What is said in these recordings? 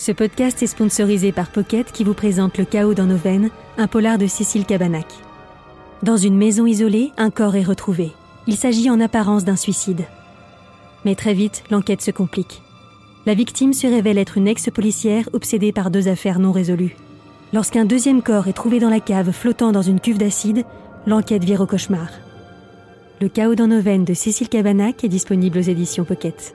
Ce podcast est sponsorisé par Pocket qui vous présente Le chaos dans nos veines, un polar de Cécile Cabanac. Dans une maison isolée, un corps est retrouvé. Il s'agit en apparence d'un suicide. Mais très vite, l'enquête se complique. La victime se révèle être une ex-policière obsédée par deux affaires non résolues. Lorsqu'un deuxième corps est trouvé dans la cave flottant dans une cuve d'acide, l'enquête vire au cauchemar. Le chaos dans nos veines de Cécile Cabanac est disponible aux éditions Pocket.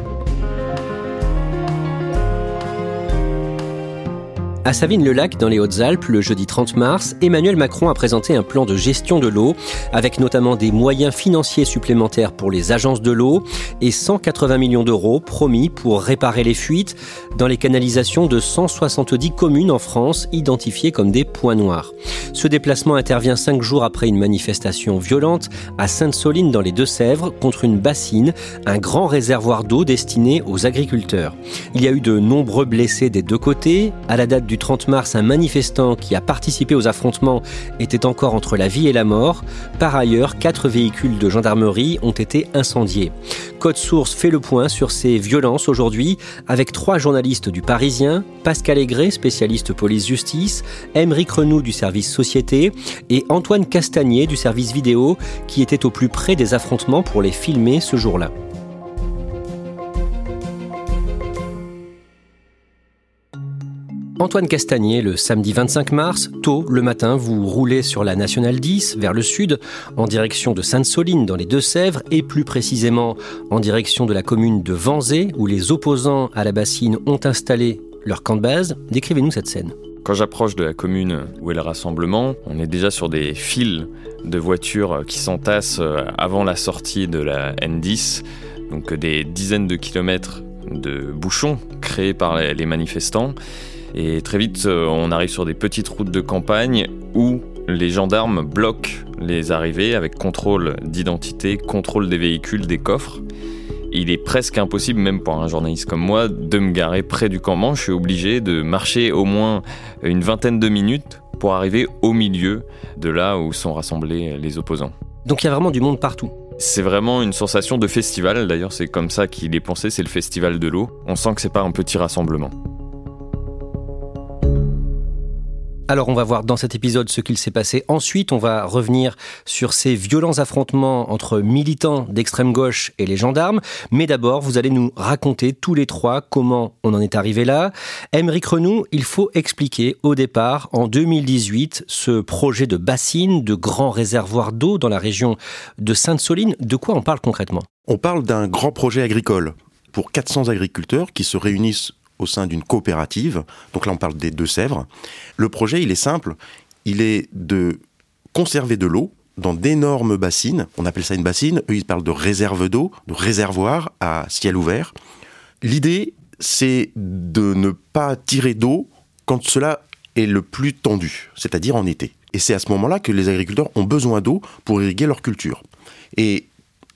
À Savine-le-Lac, dans les Hautes-Alpes, le jeudi 30 mars, Emmanuel Macron a présenté un plan de gestion de l'eau, avec notamment des moyens financiers supplémentaires pour les agences de l'eau et 180 millions d'euros promis pour réparer les fuites dans les canalisations de 170 communes en France identifiées comme des points noirs. Ce déplacement intervient cinq jours après une manifestation violente à Sainte-Soline dans les Deux-Sèvres contre une bassine, un grand réservoir d'eau destiné aux agriculteurs. Il y a eu de nombreux blessés des deux côtés. À la date du 30 mars, un manifestant qui a participé aux affrontements était encore entre la vie et la mort. Par ailleurs, quatre véhicules de gendarmerie ont été incendiés. Code Source fait le point sur ces violences aujourd'hui avec trois journalistes du Parisien, Pascal Aigret, spécialiste police-justice, Émeric Renou du service Société et Antoine Castagnier du service vidéo qui était au plus près des affrontements pour les filmer ce jour-là. Antoine Castagnier, le samedi 25 mars, tôt le matin, vous roulez sur la Nationale 10 vers le sud, en direction de Sainte-Soline dans les Deux-Sèvres et plus précisément en direction de la commune de Vanzé où les opposants à la bassine ont installé leur camp de base. Décrivez-nous cette scène. Quand j'approche de la commune où est le rassemblement, on est déjà sur des files de voitures qui s'entassent avant la sortie de la N10, donc des dizaines de kilomètres de bouchons créés par les manifestants. Et très vite, on arrive sur des petites routes de campagne où les gendarmes bloquent les arrivées avec contrôle d'identité, contrôle des véhicules, des coffres. Il est presque impossible, même pour un journaliste comme moi, de me garer près du campement. Je suis obligé de marcher au moins une vingtaine de minutes pour arriver au milieu de là où sont rassemblés les opposants. Donc il y a vraiment du monde partout. C'est vraiment une sensation de festival, d'ailleurs c'est comme ça qu'il est pensé, c'est le festival de l'eau. On sent que c'est pas un petit rassemblement. Alors on va voir dans cet épisode ce qu'il s'est passé. Ensuite, on va revenir sur ces violents affrontements entre militants d'extrême gauche et les gendarmes. Mais d'abord, vous allez nous raconter tous les trois comment on en est arrivé là. Émeric Renou, il faut expliquer au départ, en 2018, ce projet de bassine, de grand réservoir d'eau dans la région de Sainte-Soline. De quoi on parle concrètement? On parle d'un grand projet agricole pour 400 agriculteurs qui se réunissent au sein d'une coopérative. Donc là, on parle des Deux-Sèvres. Le projet, il est simple. Il est de conserver de l'eau dans d'énormes bassines. On appelle ça une bassine. Eux, ils parlent de réserve d'eau, de réservoir à ciel ouvert. L'idée, c'est de ne pas tirer d'eau quand cela est le plus tendu, c'est-à-dire en été. Et c'est à ce moment-là que les agriculteurs ont besoin d'eau pour irriguer leur culture. Et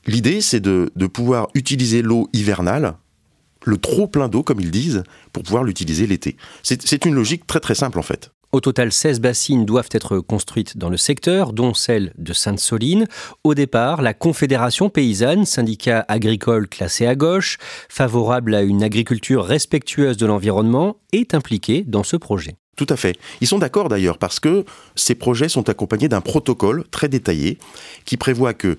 l'idée, c'est de, de pouvoir utiliser l'eau hivernale le trop plein d'eau, comme ils disent, pour pouvoir l'utiliser l'été. C'est une logique très très simple en fait. Au total, 16 bassines doivent être construites dans le secteur, dont celle de Sainte-Soline. Au départ, la Confédération paysanne, syndicat agricole classé à gauche, favorable à une agriculture respectueuse de l'environnement, est impliquée dans ce projet. Tout à fait. Ils sont d'accord d'ailleurs parce que ces projets sont accompagnés d'un protocole très détaillé qui prévoit que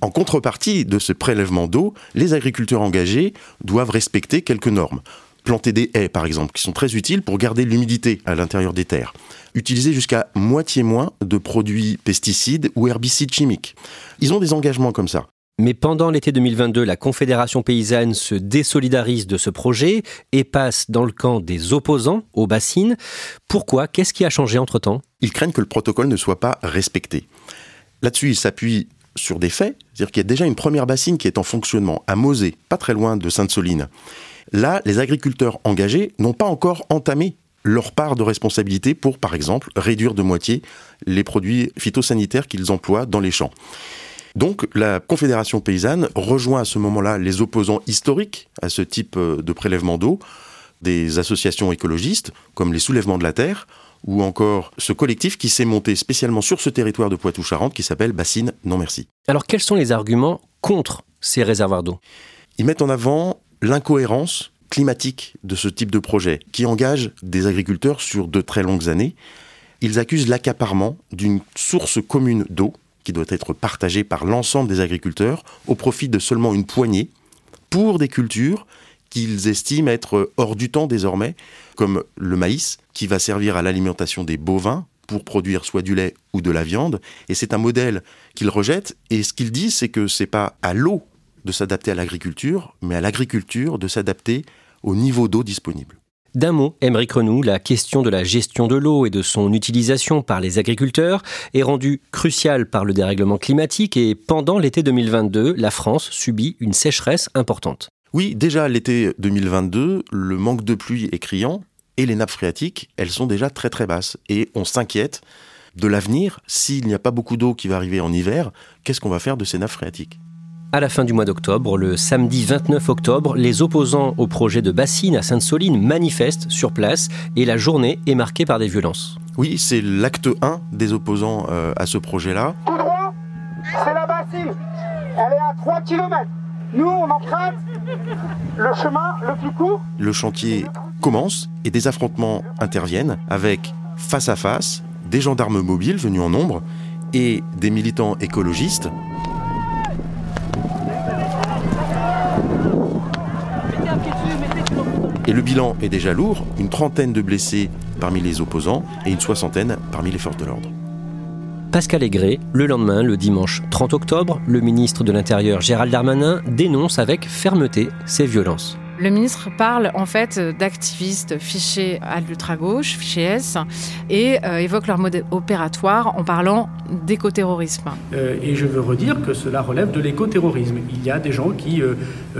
en contrepartie de ce prélèvement d'eau, les agriculteurs engagés doivent respecter quelques normes. Planter des haies, par exemple, qui sont très utiles pour garder l'humidité à l'intérieur des terres. Utiliser jusqu'à moitié moins de produits pesticides ou herbicides chimiques. Ils ont des engagements comme ça. Mais pendant l'été 2022, la Confédération paysanne se désolidarise de ce projet et passe dans le camp des opposants aux bassines. Pourquoi? Qu'est-ce qui a changé entre-temps? Ils craignent que le protocole ne soit pas respecté. Là-dessus, ils s'appuient sur des faits, c'est-à-dire qu'il y a déjà une première bassine qui est en fonctionnement à Mosée, pas très loin de Sainte-Soline. Là, les agriculteurs engagés n'ont pas encore entamé leur part de responsabilité pour, par exemple, réduire de moitié les produits phytosanitaires qu'ils emploient dans les champs. Donc la Confédération paysanne rejoint à ce moment-là les opposants historiques à ce type euh, de prélèvement d'eau, des associations écologistes comme les Soulèvements de la Terre, ou encore ce collectif qui s'est monté spécialement sur ce territoire de Poitou-Charentes qui s'appelle Bassine Non Merci. Alors quels sont les arguments contre ces réservoirs d'eau? Ils mettent en avant l'incohérence climatique de ce type de projet qui engage des agriculteurs sur de très longues années. Ils accusent l'accaparement d'une source commune d'eau qui doit être partagée par l'ensemble des agriculteurs au profit de seulement une poignée pour des cultures qu'ils estiment être hors du temps désormais, comme le maïs, qui va servir à l'alimentation des bovins pour produire soit du lait ou de la viande. Et c'est un modèle qu'ils rejettent. Et ce qu'ils disent, c'est que c'est pas à l'eau de s'adapter à l'agriculture, mais à l'agriculture de s'adapter au niveau d'eau disponible. D'un mot, Émeric Renou, la question de la gestion de l'eau et de son utilisation par les agriculteurs est rendue cruciale par le dérèglement climatique et pendant l'été 2022, la France subit une sécheresse importante. Oui, déjà l'été 2022, le manque de pluie est criant et les nappes phréatiques, elles sont déjà très très basses et on s'inquiète de l'avenir. S'il n'y a pas beaucoup d'eau qui va arriver en hiver, qu'est-ce qu'on va faire de ces nappes phréatiques? À la fin du mois d'octobre, le samedi 29 octobre, les opposants au projet de bassine à Sainte-Soline manifestent sur place et la journée est marquée par des violences. Oui, c'est l'acte 1 des opposants euh, à ce projet-là. Tout droit, c'est la bassine. Elle est à 3 km. Nous, on emprunte le chantier commence et des affrontements interviennent avec face à face des gendarmes mobiles venus en nombre et des militants écologistes Et le bilan est déjà lourd, une trentaine de blessés parmi les opposants et une soixantaine parmi les forces de l'ordre. Pascal Aigret, le lendemain, le dimanche 30 octobre, le ministre de l'Intérieur Gérald Darmanin dénonce avec fermeté ces violences. Le ministre parle en fait d'activistes fichés à l'ultra-gauche, fichés S, et euh, évoque leur mode opératoire en parlant d'écoterrorisme. Euh, et je veux redire que cela relève de l'écoterrorisme. Il y a des gens qui, euh,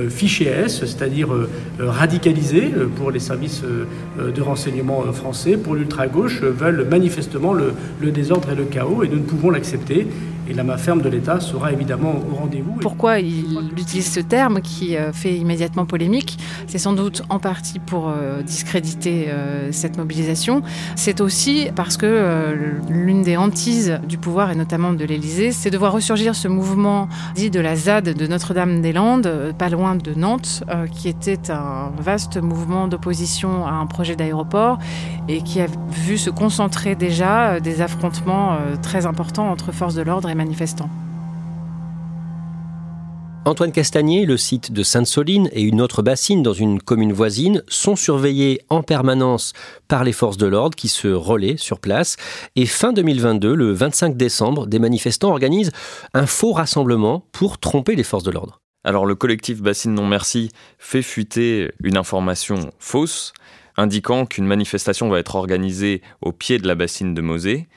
fichés S, c'est-à-dire radicalisés pour les services de renseignement français, pour l'ultra-gauche, veulent manifestement le désordre et le chaos, et nous ne pouvons l'accepter. Et la main ferme de l'État sera évidemment au rendez-vous. Pourquoi il utilise ce terme qui euh, fait immédiatement polémique? C'est sans doute en partie pour euh, discréditer euh, cette mobilisation. C'est aussi parce que l'une des hantises du pouvoir, et notamment de l'Élysée, c'est de voir ressurgir ce mouvement dit de la ZAD de Notre-Dame-des-Landes, pas loin de Nantes, qui était un vaste mouvement d'opposition à un projet d'aéroport et qui a vu se concentrer déjà des affrontements très importants entre forces de l'ordre et manifestants. Antoine Castagnier, le site de Sainte-Soline et une autre bassine dans une commune voisine sont surveillés en permanence par les forces de l'ordre qui se relaient sur place. Et fin 2022, le 25 décembre, des manifestants organisent un faux rassemblement pour tromper les forces de l'ordre. Alors le collectif Bassine Non Merci fait fuiter une information fausse indiquant qu'une manifestation va être organisée au pied de la bassine de Mosée.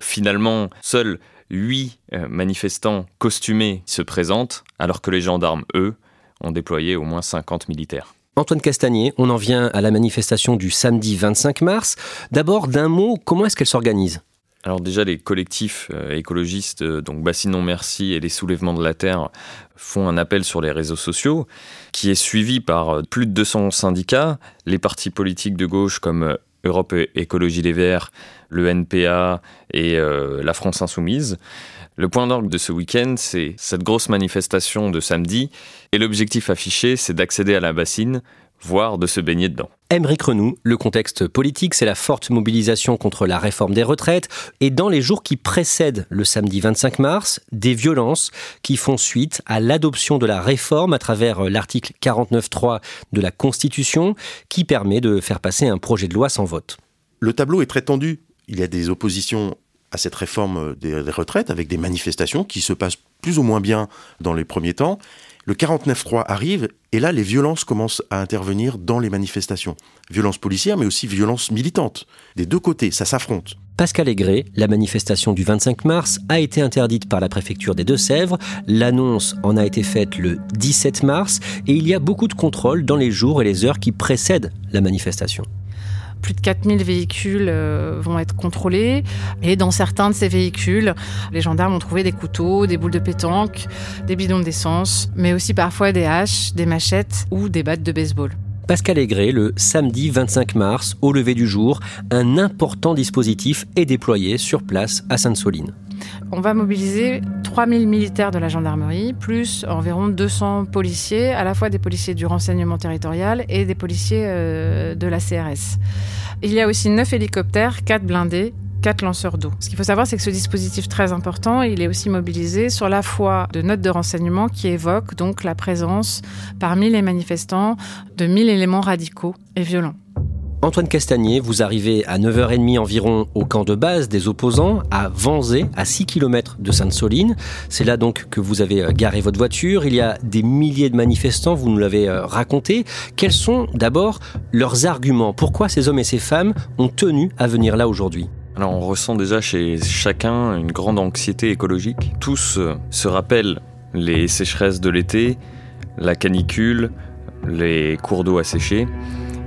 Finalement, seuls huit euh, manifestants costumés se présentent, alors que les gendarmes, eux, ont déployé au moins 50 militaires. Antoine Castagnier, on en vient à la manifestation du samedi 25 mars. D'abord, d'un mot, comment est-ce qu'elle s'organise? Alors déjà, les collectifs euh, écologistes, euh, donc Bassine Non Merci et les Soulèvements de la Terre, font un appel sur les réseaux sociaux qui est suivi par plus de 200 syndicats, les partis politiques de gauche comme Europe Écologie Les Verts, le NPA et euh, la France Insoumise. Le point d'orgue de ce week-end, c'est cette grosse manifestation de samedi, et l'objectif affiché, c'est d'accéder à la bassine, voire de se baigner dedans. Émeric Renou, le contexte politique, c'est la forte mobilisation contre la réforme des retraites, et dans les jours qui précèdent le samedi 25 mars, des violences qui font suite à l'adoption de la réforme à travers l'article 49.3 de la Constitution, qui permet de faire passer un projet de loi sans vote. Le tableau est très tendu il y a des oppositions à cette réforme des retraites avec des manifestations qui se passent plus ou moins bien dans les premiers temps. Le 49-3 arrive et là, les violences commencent à intervenir dans les manifestations. Violences policières, mais aussi violences militantes. Des deux côtés, ça s'affronte. Pascal Aigret, la manifestation du 25 mars a été interdite par la préfecture des Deux-Sèvres. L'annonce en a été faite le 17 mars et il y a beaucoup de contrôles dans les jours et les heures qui précèdent la manifestation. Plus de 4000 véhicules euh, vont être contrôlés. Et dans certains de ces véhicules, les gendarmes ont trouvé des couteaux, des boules de pétanque, des bidons d'essence, mais aussi parfois des haches, des machettes ou des battes de baseball. Pascal Aigret, le samedi 25 mars, au lever du jour, un important dispositif est déployé sur place à Sainte-Soline. On va mobiliser 3000 militaires de la gendarmerie, plus environ 200 policiers, à la fois des policiers du renseignement territorial et des policiers euh, de la CRS. Il y a aussi 9 hélicoptères, 4 blindés quatre lanceurs d'eau. Ce qu'il faut savoir, c'est que ce dispositif très important, il est aussi mobilisé sur la foi de notes de renseignement qui évoquent donc la présence parmi les manifestants de 1000 éléments radicaux et violents. Antoine Castagnier, vous arrivez à 9h30 environ au camp de base des opposants, à Vanzé, à 6 km de Sainte-Soline. C'est là donc que vous avez euh, garé votre voiture. Il y a des milliers de manifestants, vous nous l'avez euh, raconté. Quels sont d'abord leurs arguments? Pourquoi ces hommes et ces femmes ont tenu à venir là aujourd'hui? Alors on ressent déjà chez chacun une grande anxiété écologique. Tous euh, se rappellent les sécheresses de l'été, la canicule, les cours d'eau asséchés.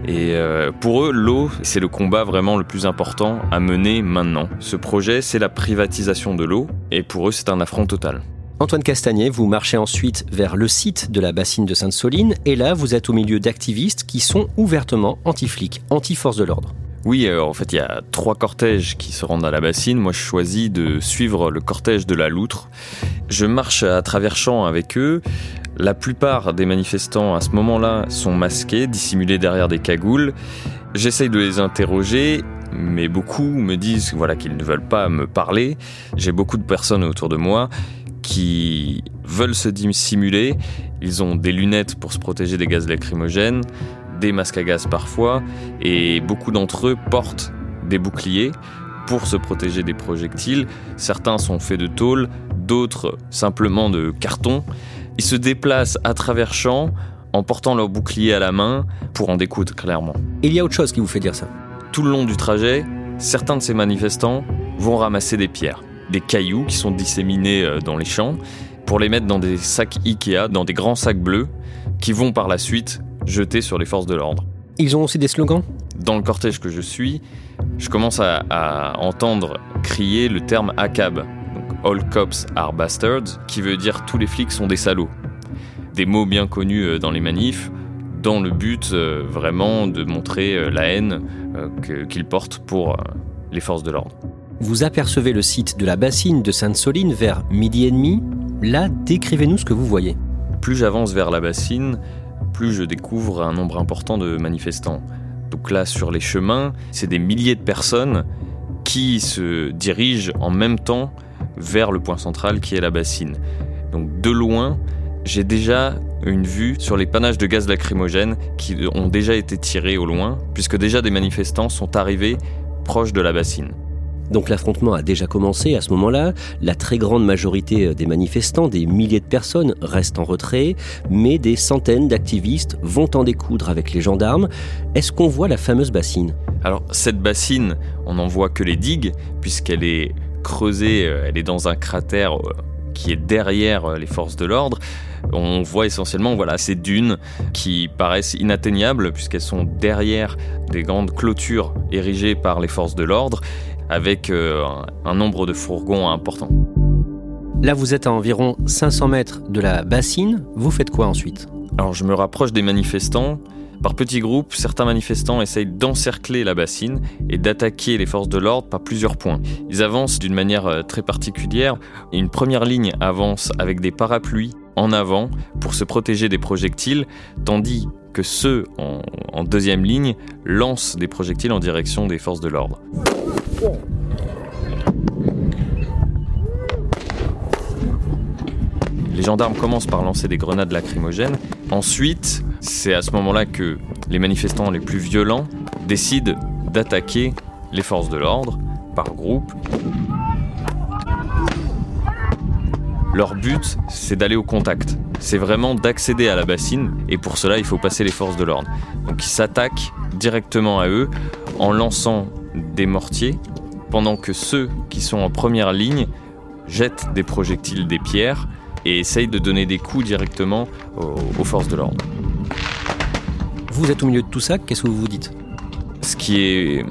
Et euh, pour eux, l'eau, c'est le combat vraiment le plus important à mener maintenant. Ce projet, c'est la privatisation de l'eau, et pour eux, c'est un affront total. Antoine Castagnet, vous marchez ensuite vers le site de la bassine de Sainte-Soline, et là, vous êtes au milieu d'activistes qui sont ouvertement anti-flics, anti-force de l'ordre. Oui, euh, en fait, il y a trois cortèges qui se rendent à la bassine. Moi, je choisis de suivre le cortège de la Loutre. Je marche à travers champs avec eux. La plupart des manifestants à ce moment-là sont masqués, dissimulés derrière des cagoules. J'essaye de les interroger, mais beaucoup me disent voilà qu'ils ne veulent pas me parler. J'ai beaucoup de personnes autour de moi qui veulent se dissimuler. Ils ont des lunettes pour se protéger des gaz lacrymogènes, des masques à gaz parfois, et beaucoup d'entre eux portent des boucliers pour se protéger des projectiles. Certains sont faits de tôle, d'autres simplement de carton. Ils se déplacent à travers champs en portant leur bouclier à la main pour en découdre clairement. Il y a autre chose qui vous fait dire ça. Tout le long du trajet, certains de ces manifestants vont ramasser des pierres, des cailloux qui sont disséminés euh, dans les champs pour les mettre dans des sacs Ikea, dans des grands sacs bleus, qui vont par la suite jeter sur les forces de l'ordre. Ils ont aussi des slogans Dans le cortège que je suis, je commence à, à entendre crier le terme ACAB, All Cops Are Bastards, qui veut dire tous les flics sont des salauds. Des mots bien connus euh, dans les manifs, dans le but euh, vraiment de montrer euh, la haine qu'ils portent pour les forces de l'ordre. Vous apercevez le site de la bassine de Sainte-Soline vers midi et demi. Là, décrivez-nous ce que vous voyez. Plus j'avance vers la bassine, plus je découvre un nombre important de manifestants. Donc là, sur les chemins, c'est des milliers de personnes qui se dirigent en même temps vers le point central qui est la bassine. Donc de loin, j'ai déjà une vue sur les panaches de gaz lacrymogène qui ont déjà été tirés au loin, puisque déjà des manifestants sont arrivés proches de la bassine. Donc l'affrontement a déjà commencé à ce moment-là. La très grande majorité des manifestants, des milliers de personnes, restent en retrait, mais des centaines d'activistes vont en découdre avec les gendarmes. Est-ce qu'on voit la fameuse bassine? Alors cette bassine, on n'en voit que les digues, puisqu'elle est creusée, euh, elle est dans un cratère euh, qui est derrière euh, les forces de l'ordre. On voit essentiellement voilà, ces dunes qui paraissent inatteignables puisqu'elles sont derrière des grandes clôtures érigées par les forces de l'ordre avec un nombre de fourgons important. Là, vous êtes à environ 500 mètres de la bassine. Vous faites quoi ensuite? Alors, je me rapproche des manifestants par petits groupes, certains manifestants essayent d'encercler la bassine et d'attaquer les forces de l'ordre par plusieurs points. Ils avancent d'une manière euh, très particulière. Une première ligne avance avec des parapluies en avant pour se protéger des projectiles, tandis que ceux en, deuxième ligne lancent des projectiles en direction des forces de l'ordre. Les gendarmes commencent par lancer des grenades lacrymogènes. Ensuite, c'est à ce moment-là que les manifestants les plus violents décident d'attaquer les forces de l'ordre par groupe. Leur but, c'est d'aller au contact. C'est vraiment d'accéder à la bassine et pour cela, il faut passer les forces de l'ordre. Donc ils s'attaquent directement à eux en lançant des mortiers pendant que ceux qui sont en première ligne jettent des projectiles, des pierres et essayent de donner des coups directement aux, forces de l'ordre. Vous êtes au milieu de tout ça, qu'est-ce que vous vous dites? Ce qui est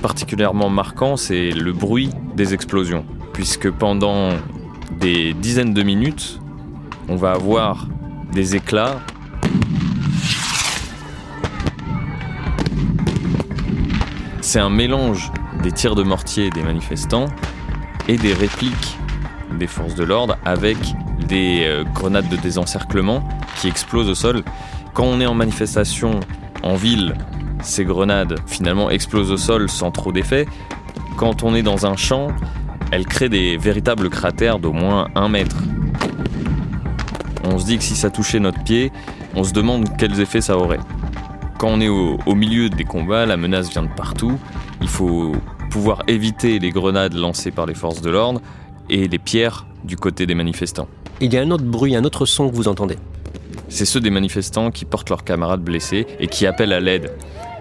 particulièrement marquant, c'est le bruit des explosions, puisque pendant des dizaines de minutes, on va avoir des éclats. C'est un mélange des tirs de mortier des manifestants et des répliques des forces de l'ordre avec des euh, grenades de désencerclement qui explosent au sol. Quand on est en manifestation en ville, ces grenades finalement explosent au sol sans trop d'effet. Quand on est dans un champ, elles créent des véritables cratères d'au moins un mètre. On se dit que si ça touchait notre pied, on se demande quels effets ça aurait. Quand on est au, au milieu des combats, la menace vient de partout. Il faut pouvoir éviter les grenades lancées par les forces de l'ordre et les pierres du côté des manifestants. Il y a un autre bruit, un autre son que vous entendez. C'est ceux des manifestants qui portent leurs camarades blessés et qui appellent à l'aide.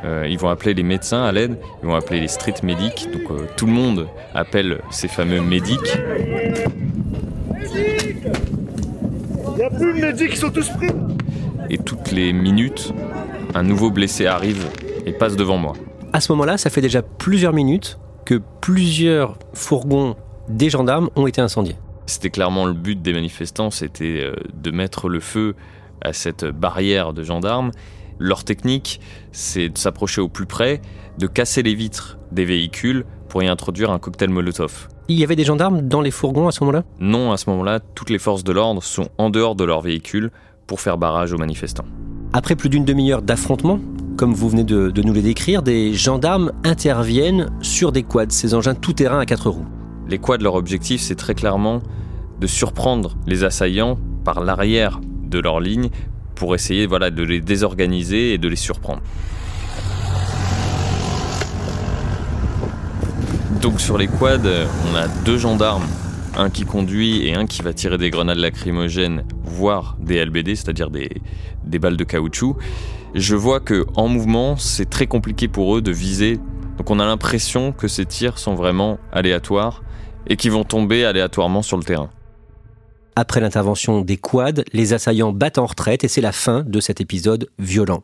Euh, ils vont appeler les médecins à l'aide, ils vont appeler les street medics, donc euh, tout le monde appelle ces fameux médics. Il n'y a plus de médics, ils sont tous pris Et toutes les minutes, un nouveau blessé arrive et passe devant moi. À ce moment-là, ça fait déjà plusieurs minutes que plusieurs fourgons des gendarmes ont été incendiés. C'était clairement le but des manifestants, c'était euh, de mettre le feu à cette barrière de gendarmes. Leur technique, c'est de s'approcher au plus près, de casser les vitres des véhicules pour y introduire un cocktail Molotov. Il y avait des gendarmes dans les fourgons à ce moment-là? Non, à ce moment-là, toutes les forces de l'ordre sont en dehors de leurs véhicules pour faire barrage aux manifestants. Après plus d'une demi-heure d'affrontement, comme vous venez de, de nous les décrire, des gendarmes interviennent sur des quads, ces engins tout-terrain à quatre roues. Les quads, leur objectif, c'est très clairement de surprendre les assaillants par l'arrière de leur ligne pour essayer voilà, de les désorganiser et de les surprendre. Donc sur les quads, on a deux gendarmes, un qui conduit et un qui va tirer des grenades lacrymogènes, voire des LBD, c'est-à-dire des, des balles de caoutchouc. Je vois que en mouvement, c'est très compliqué pour eux de viser. Donc on a l'impression que ces tirs sont vraiment aléatoires et qui vont tomber aléatoirement sur le terrain. Après l'intervention des quads, les assaillants battent en retraite et c'est la fin de cet épisode violent.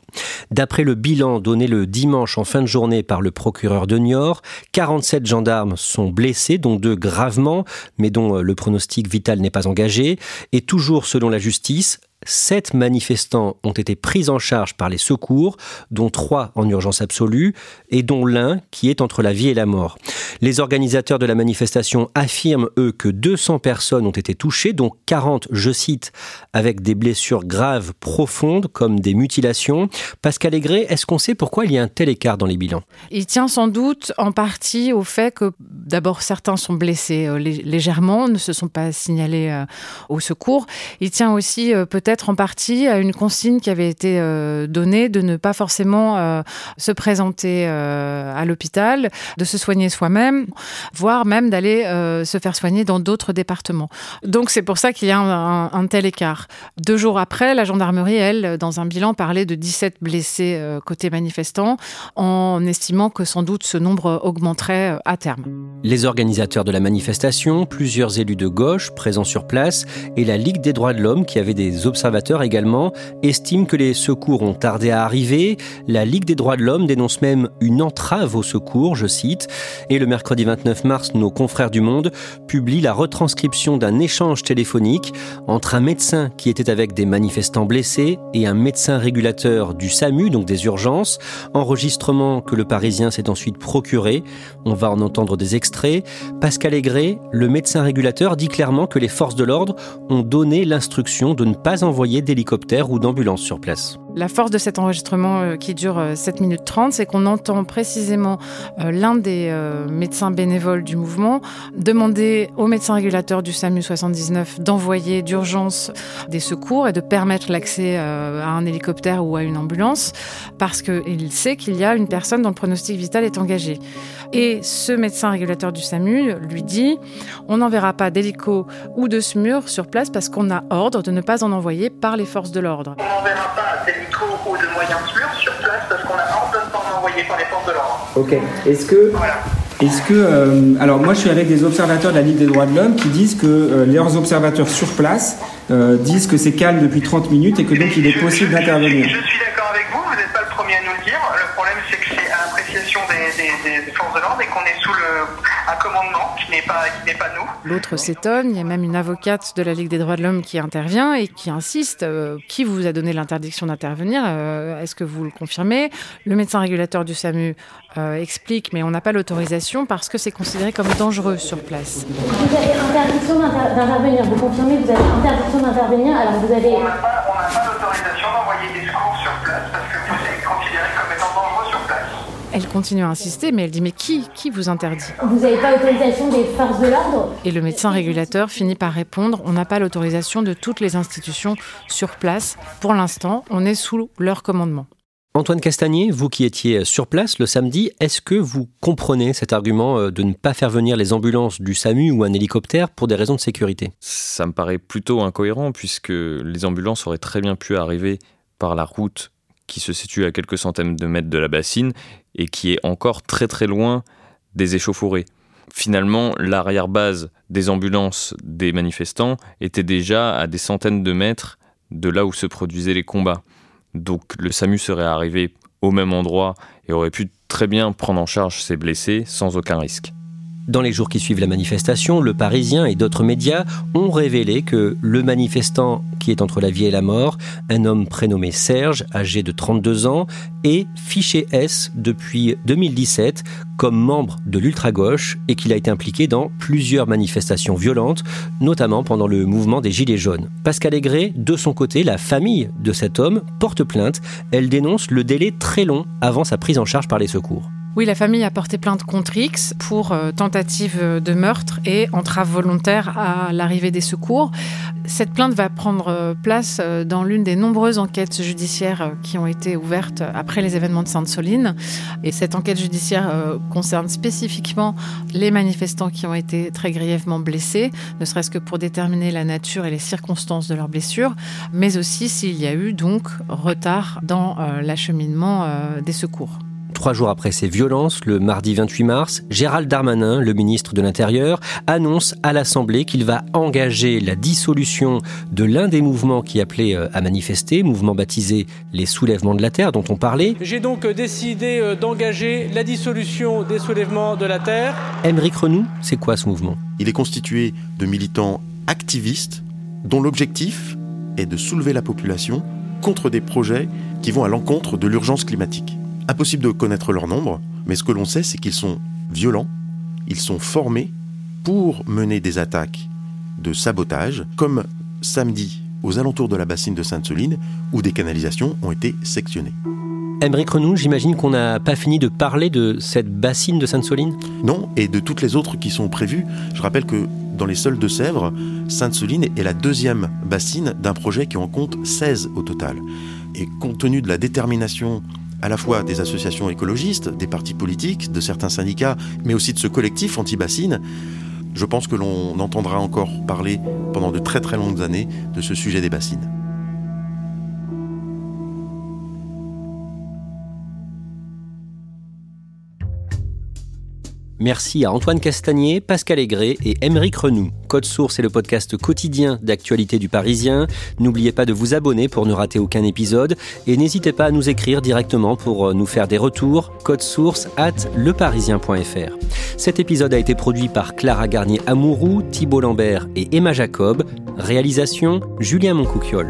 D'après le bilan donné le dimanche en fin de journée par le procureur de Niort, 47 gendarmes sont blessés, dont deux gravement, mais dont le pronostic vital n'est pas engagé. Et toujours selon la justice, Sept manifestants ont été pris en charge par les secours, dont trois en urgence absolue et dont l'un qui est entre la vie et la mort. Les organisateurs de la manifestation affirment, eux, que 200 personnes ont été touchées, dont 40, je cite, avec des blessures graves profondes comme des mutilations. Pascal Aigret, est-ce qu'on sait pourquoi il y a un tel écart dans les bilans? Il tient sans doute en partie au fait que d'abord certains sont blessés euh, légèrement, ne se sont pas signalés euh, au secours. Il tient aussi euh, en partie à une consigne qui avait été euh, donnée de ne pas forcément euh, se présenter euh, à l'hôpital, de se soigner soi-même, voire même d'aller se faire soigner dans d'autres départements. Donc c'est pour ça qu'il y a un, tel écart. Deux jours après, la gendarmerie, elle, dans un bilan, parlait de 17 blessés côté manifestants, en estimant que sans doute ce nombre augmenterait à terme. Les organisateurs de la manifestation, plusieurs élus de gauche présents sur place et la Ligue des droits de l'homme qui avait des observateurs également estiment que les secours ont tardé à arriver. La Ligue des droits de l'homme dénonce même une entrave aux secours, je cite. Et le mercredi 29 mars, nos confrères du Monde publient la retranscription d'un échange téléphonique entre un médecin qui était avec des manifestants blessés et un médecin régulateur du SAMU, donc des urgences. Enregistrement que le Parisien s'est ensuite procuré. On va en entendre des extraits. Pascal Aigret, le médecin régulateur, dit clairement que les forces de l'ordre ont donné l'instruction de ne pas envoyer d'hélicoptère ou d'ambulance sur place. La force de cet enregistrement euh, qui dure 7 minutes 30, c'est qu'on entend précisément l'un des médecins bénévoles du mouvement demander au médecin régulateur du SAMU 79 d'envoyer d'urgence des secours et de permettre l'accès à un hélicoptère ou à une ambulance parce qu'il sait qu'il y a une personne dont le pronostic vital est engagé. Et ce médecin régulateur du SAMU lui dit on n'enverra pas d'hélico ou de SMUR sur place parce qu'on a ordre de ne pas en envoyer par les forces de l'ordre. D'hélico ou de moyens SMUR sur place parce qu'on a ordre de ne pas en envoyer par les forces de l'ordre. Ok. Est-ce que. Est-ce que, euh, alors moi je suis avec des observateurs de la Ligue des droits de l'homme qui disent que euh, leurs observateurs sur place euh, disent que c'est calme depuis 30 minutes et que donc il est possible d'intervenir. Je suis pas, qui n'est pas nous. L'autre s'étonne, il y a même une avocate de la Ligue des droits de l'homme qui intervient et qui insiste. Euh, qui vous a donné l'interdiction d'intervenir euh, Est-ce que vous le confirmez? Le médecin régulateur du SAMU euh, explique, mais on n'a pas l'autorisation parce que c'est considéré comme dangereux sur place. Vous avez interdiction d'intervenir, vous confirmez que vous avez interdiction d'intervenir, alors vous avez... On n'a pas, pas l'autorisation d'envoyer des secours sur place parce que vous êtes considéré comme étant dangereux sur place. Elle continue à insister, mais elle dit Mais qui Qui vous interdit? Vous n'avez pas l'autorisation des forces de l'ordre? Et le médecin régulateur finit par répondre On n'a pas l'autorisation de toutes les institutions sur place. Pour l'instant, on est sous leur commandement. Antoine Castagnier, vous qui étiez sur place le samedi, est-ce que vous comprenez cet argument euh, de ne pas faire venir les ambulances du SAMU ou un hélicoptère pour des raisons de sécurité? Ça me paraît plutôt incohérent puisque les ambulances auraient très bien pu arriver par la route qui se situe à quelques centaines de mètres de la bassine et qui est encore très très loin des échauffourées. Finalement, l'arrière-base des ambulances des manifestants était déjà à des centaines de mètres de là où se produisaient les combats. Donc le SAMU serait arrivé au même endroit et aurait pu très bien prendre en charge ces blessés sans aucun risque. Dans les jours qui suivent la manifestation, Le Parisien et d'autres médias ont révélé que le manifestant qui est entre la vie et la mort, un homme prénommé Serge, âgé de 32 ans, est fiché S depuis 2017 comme membre de l'ultra-gauche et qu'il a été impliqué dans plusieurs manifestations violentes, notamment pendant le mouvement des Gilets jaunes. Pascal Aigret, de son côté, la famille de cet homme porte plainte. Elle dénonce le délai très long avant sa prise en charge par les secours. Oui, la famille a porté plainte contre X pour euh, tentative de meurtre et entrave volontaire à l'arrivée des secours. Cette plainte va prendre euh, place euh, dans l'une des nombreuses enquêtes judiciaires qui ont été ouvertes après les événements de Sainte-Soline. Et cette enquête judiciaire concerne spécifiquement les manifestants qui ont été très grièvement blessés, ne serait-ce que pour déterminer la nature et les circonstances de leurs blessures, mais aussi s'il y a eu donc retard dans l'acheminement des secours. Trois jours après ces violences, le mardi 28 mars, Gérald Darmanin, le ministre de l'Intérieur, annonce à l'Assemblée qu'il va engager la dissolution de l'un des mouvements qui appelait euh, à manifester, mouvement baptisé les soulèvements de la Terre dont on parlait. J'ai donc décidé euh, d'engager la dissolution des soulèvements de la Terre. Émeric Renou, c'est quoi ce mouvement? Il est constitué de militants activistes dont l'objectif est de soulever la population contre des projets qui vont à l'encontre de l'urgence climatique. Impossible de connaître leur nombre, mais ce que l'on sait, c'est qu'ils sont violents, ils sont formés pour mener des attaques de sabotage, comme samedi aux alentours de la bassine de Sainte-Soline, où des canalisations ont été sectionnées. Émeric Renou, j'imagine qu'on n'a pas fini de parler de cette bassine de Sainte-Soline? Non, et de toutes les autres qui sont prévues. Je rappelle que dans les sols de Sèvres, Sainte-Soline est la deuxième bassine d'un projet qui en compte 16 au total. Et compte tenu de la détermination à la fois des associations écologistes, des partis politiques, de certains syndicats, mais aussi de ce collectif anti-bassine, je pense que l'on entendra encore parler pendant de très très longues années de ce sujet des bassines. Merci à Antoine Castagnier, Pascal Aigret et Émeric Renou. Code Source est le podcast quotidien d'actualité du Parisien. N'oubliez pas de vous abonner pour ne rater aucun épisode et n'hésitez pas à nous écrire directement pour euh, nous faire des retours. Code Source at leparisien.fr. Cet épisode a été produit par Clara Garnier-Amouroux, Thibault Lambert et Emma Jacob. Réalisation Julien Moncouquiole.